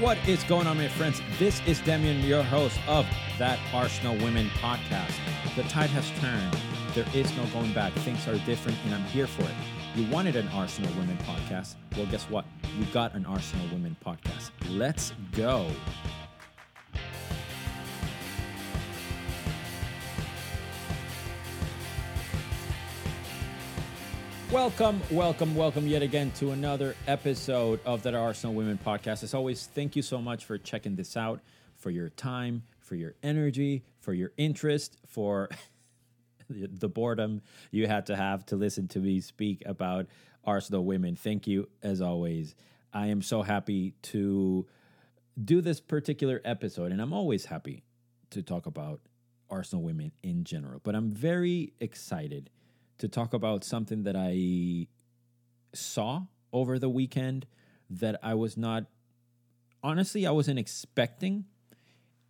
What is going on, my friends? This is Demian, your host of that Arsenal Women podcast. The tide has turned. There is no going back. Things are different, and I'm here for it. You wanted an Arsenal Women podcast. Well, guess what? We got an Arsenal Women podcast. Let's go. Welcome, welcome, welcome yet again to another episode of that Arsenal Women podcast. As always, thank you so much for checking this out, for your time, for your energy, for your interest, for the boredom you had to have to listen to me speak about Arsenal women. Thank you, as always. I am so happy to do this particular episode, and I'm always happy to talk about Arsenal women in general, but I'm very excited to talk about something that I saw over the weekend that I was not honestly I wasn't expecting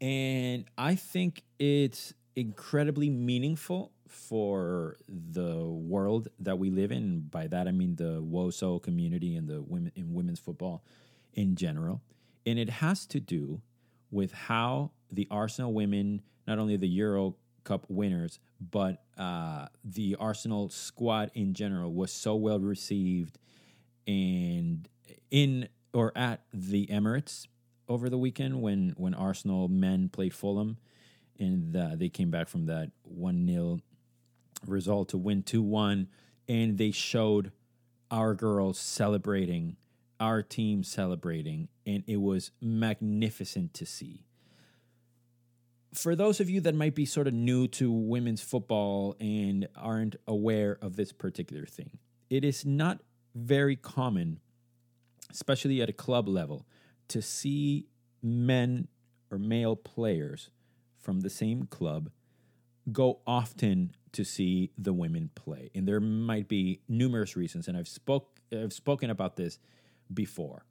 and I think it's incredibly meaningful for the world that we live in. By that I mean the WOSO community and the women in women's football in general. And it has to do with how the Arsenal women, not only the Euro Cup winners, but uh, the Arsenal squad in general was so well received and in or at the Emirates over the weekend when when Arsenal men played Fulham and uh, they came back from that 1 0 result to win 2 1 and they showed our girls celebrating our team celebrating and it was magnificent to see for those of you that might be sort of new to women's football and aren't aware of this particular thing, it is not very common, especially at a club level, to see men or male players from the same club go often to see the women play. And there might be numerous reasons, and I've spoke I've spoken about this before.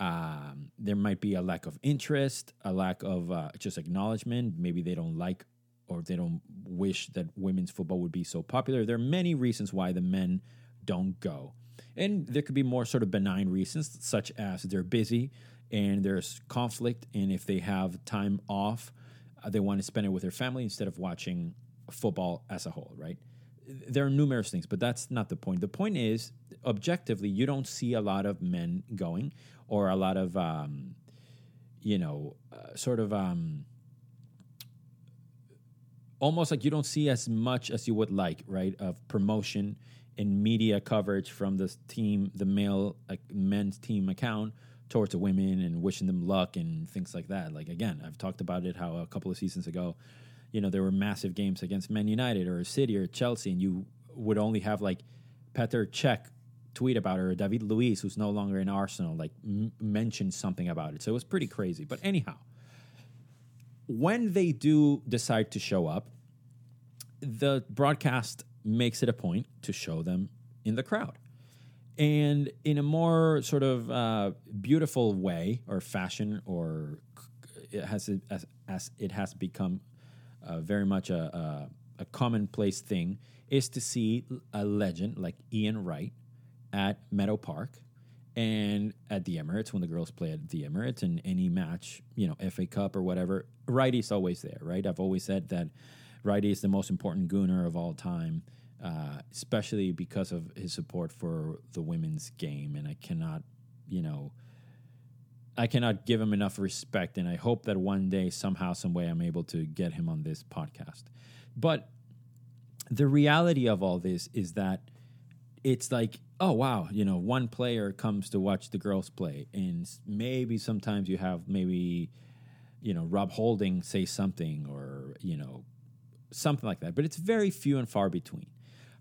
Um, there might be a lack of interest, a lack of uh, just acknowledgement. Maybe they don't like or they don't wish that women's football would be so popular. There are many reasons why the men don't go. And there could be more sort of benign reasons, such as they're busy and there's conflict. And if they have time off, uh, they want to spend it with their family instead of watching football as a whole, right? There are numerous things, but that's not the point. The point is, objectively, you don't see a lot of men going or a lot of um, you know uh, sort of um, almost like you don't see as much as you would like right of promotion and media coverage from this team the male men's team account towards the women and wishing them luck and things like that. Like again i've talked about it how a couple of seasons ago you know there were massive games against man united or city or chelsea and you would only have like Petr Cech tweet about or David Luiz, who's no longer in Arsenal, like m- mentioned something about it. So it was pretty crazy. But anyhow, when they do decide to show up, the broadcast makes it a point to show them in the crowd. And in a more sort of uh, beautiful way or fashion, or it has as, as it has become uh, very much a, a, a commonplace thing, is to see a legend like Ian Wright at Meadow Park and at the Emirates when the girls play at the Emirates and any match, you know, FA Cup or whatever, Righty's always there, right? I've always said that Righty is the most important gooner of all time, uh, especially because of his support for the women's game. And I cannot, you know, I cannot give him enough respect. And I hope that one day, somehow, some way, I'm able to get him on this podcast. But the reality of all this is that it's like oh wow you know one player comes to watch the girls play. And maybe sometimes you have maybe you know rob holding say something or you know something like that. But it's very few and far between.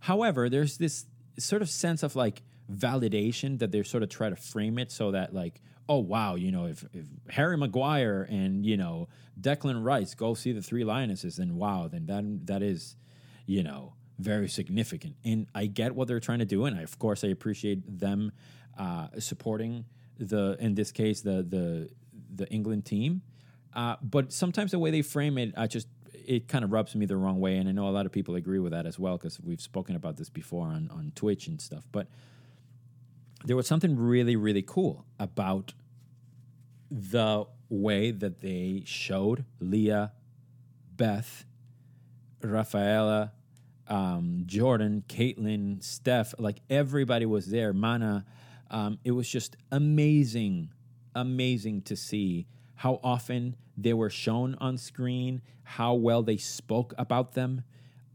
However there's this sort of sense of like validation that they sort of try to frame it so that like oh wow you know if, if harry maguire and you know declan rice go see the three lionesses then wow then that that is you know very significant. And I get what they're trying to do, and I, of course I appreciate them uh, supporting the in this case the the the England team. Uh, but sometimes the way they frame it, I just it kind of rubs me the wrong way, and I know a lot of people agree with that as well because we've spoken about this before on on Twitch and stuff. But there was something really really cool about the way that they showed Leah, Beth, Rafaela, um, Jordan, Caitlin, Steph, like everybody was there. Mana, um, it was just amazing, amazing to see how often they were shown on screen, how well they spoke about them,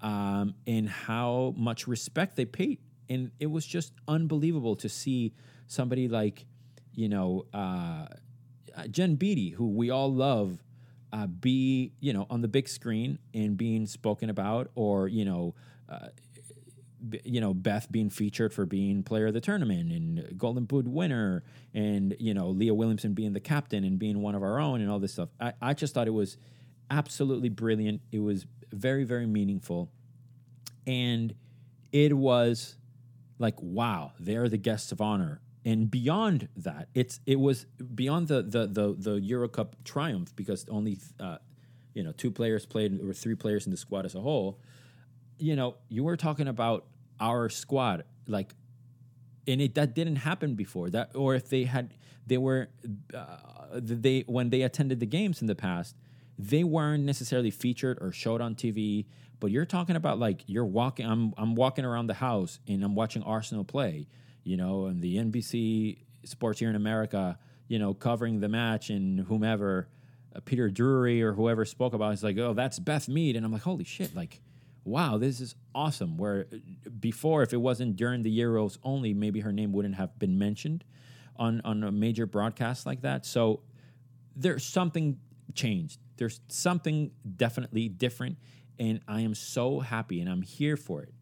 um, and how much respect they paid. And it was just unbelievable to see somebody like, you know, uh, Jen Beattie, who we all love, uh, be you know on the big screen and being spoken about, or you know. Uh, you know Beth being featured for being player of the tournament and Golden Boot winner, and you know Leah Williamson being the captain and being one of our own and all this stuff. I, I just thought it was absolutely brilliant. It was very very meaningful, and it was like wow, they're the guests of honor and beyond that, it's it was beyond the the the, the Euro Cup triumph because only uh, you know two players played or three players in the squad as a whole. You know, you were talking about our squad like, and it that didn't happen before that, or if they had they were uh, they when they attended the games in the past, they weren't necessarily featured or showed on TV. But you're talking about like you're walking. I'm I'm walking around the house and I'm watching Arsenal play you know, and the NBC Sports here in America, you know, covering the match and whomever, uh, Peter Drury or whoever spoke about, it, it's like, oh, that's Beth Mead, and I'm like, holy shit, like, wow, this is awesome. Where uh, before, if it wasn't during the Euros only, maybe her name wouldn't have been mentioned on on a major broadcast like that. So there's something changed. There's something definitely different, and I am so happy, and I'm here for it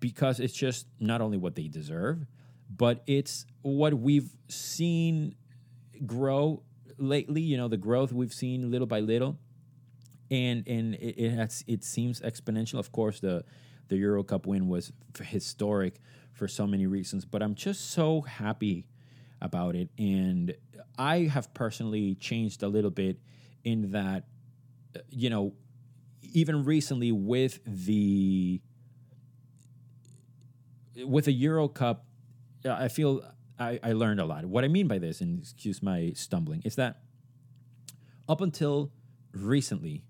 because it's just not only what they deserve but it's what we've seen grow lately. You know, the growth we've seen little by little, and and it, it has it seems exponential. Of course, the the Euro Cup win was historic for so many reasons, but I'm just so happy about it, and I have personally changed a little bit in that, uh, you know, even recently with the with the Euro Cup I feel I, I learned a lot. What I mean by this, and excuse my stumbling, is that up until recently,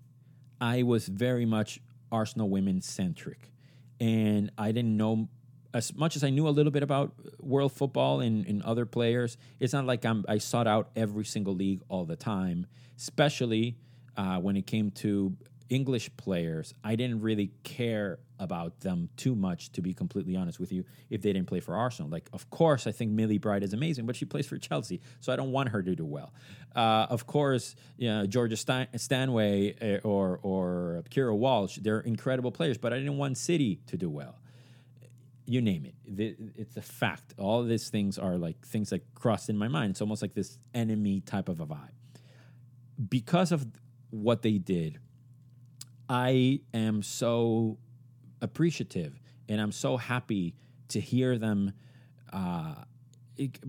I was very much Arsenal women centric, and I didn't know as much as I knew a little bit about world football and, and other players. It's not like I'm, I sought out every single league all the time, especially uh, when it came to English players, I didn't really care about them too much, to be completely honest with you, if they didn't play for Arsenal. Like, of course, I think Millie Bright is amazing, but she plays for Chelsea, so I don't want her to do well. Uh, of course, you know, Georgia Stanway eh, or, or Keira Walsh, they're incredible players, but I didn't want City to do well. You name it. It's a fact. All these things are like things that cross in my mind. It's almost like this enemy type of a vibe. Because of what they did, I am so appreciative and I'm so happy to hear them uh,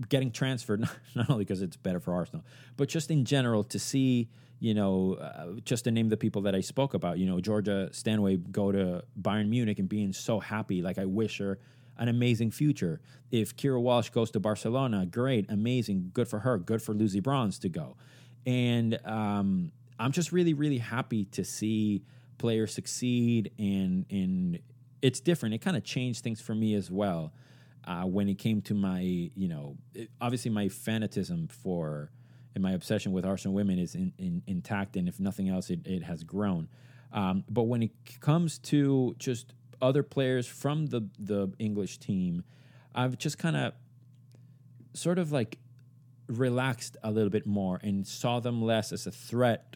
getting transferred, not only because it's better for Arsenal, but just in general to see, you know, uh, just to name the people that I spoke about, you know, Georgia Stanway go to Bayern Munich and being so happy. Like, I wish her an amazing future. If Keira Walsh goes to Barcelona, great, amazing, good for her, good for Lucy Bronze to go. And um, I'm just really, really happy to see players succeed and and it's different. It kind of changed things for me as well uh, when it came to my you know it, obviously my fanatism for and my obsession with Arsenal women is in, in, intact and if nothing else it, it has grown. Um, but when it comes to just other players from the the English team, I've just kind of sort of like relaxed a little bit more and saw them less as a threat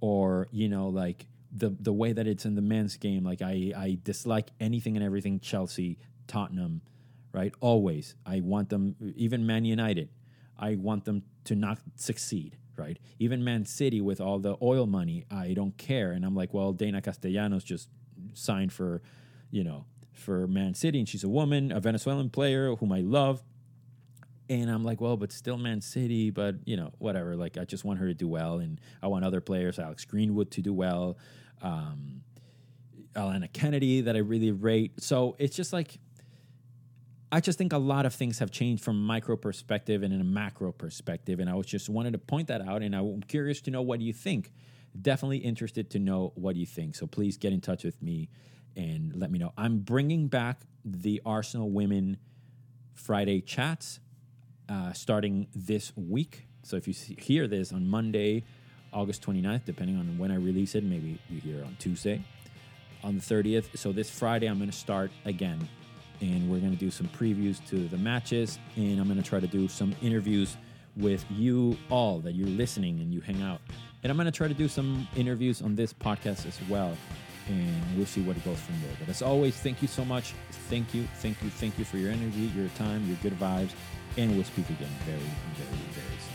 or you know like the the way that it's in the men's game. Like I I dislike anything and everything Chelsea, Tottenham, right? Always I want them. Even Man United, I want them to not succeed. Right, even Man City with all the oil money, I don't care, and I'm like, well, Deyna Castellanos just signed for, you know, for Man City, and she's a woman, a Venezuelan player whom I love. And I'm like, well, but still Man City, but you know, whatever. Like, I just want her to do well, and I want other players, Alex Greenwood, to do well um, Alanna Kennedy that I really rate. So it's just like I just think a lot of things have changed from micro perspective and in a macro perspective. And I was just wanted to point that out. And I'm curious to know what you think. Definitely interested to know what you think. So please get in touch with me and let me know. I'm bringing back the Arsenal Women Friday chats uh, starting this week. So if you see, hear this on Monday, August 29th, depending on when I release it, maybe you hear it on Tuesday, on the 30th. So this Friday, I'm going to start again and we're going to do some previews to the matches and i'm going to try to do some interviews with you all that you're listening and you hang out and i'm going to try to do some interviews on this podcast as well and we'll see what it goes from there. But as always thank you so much. Thank you thank you thank you for your energy your time your good vibes and we'll speak again very very very soon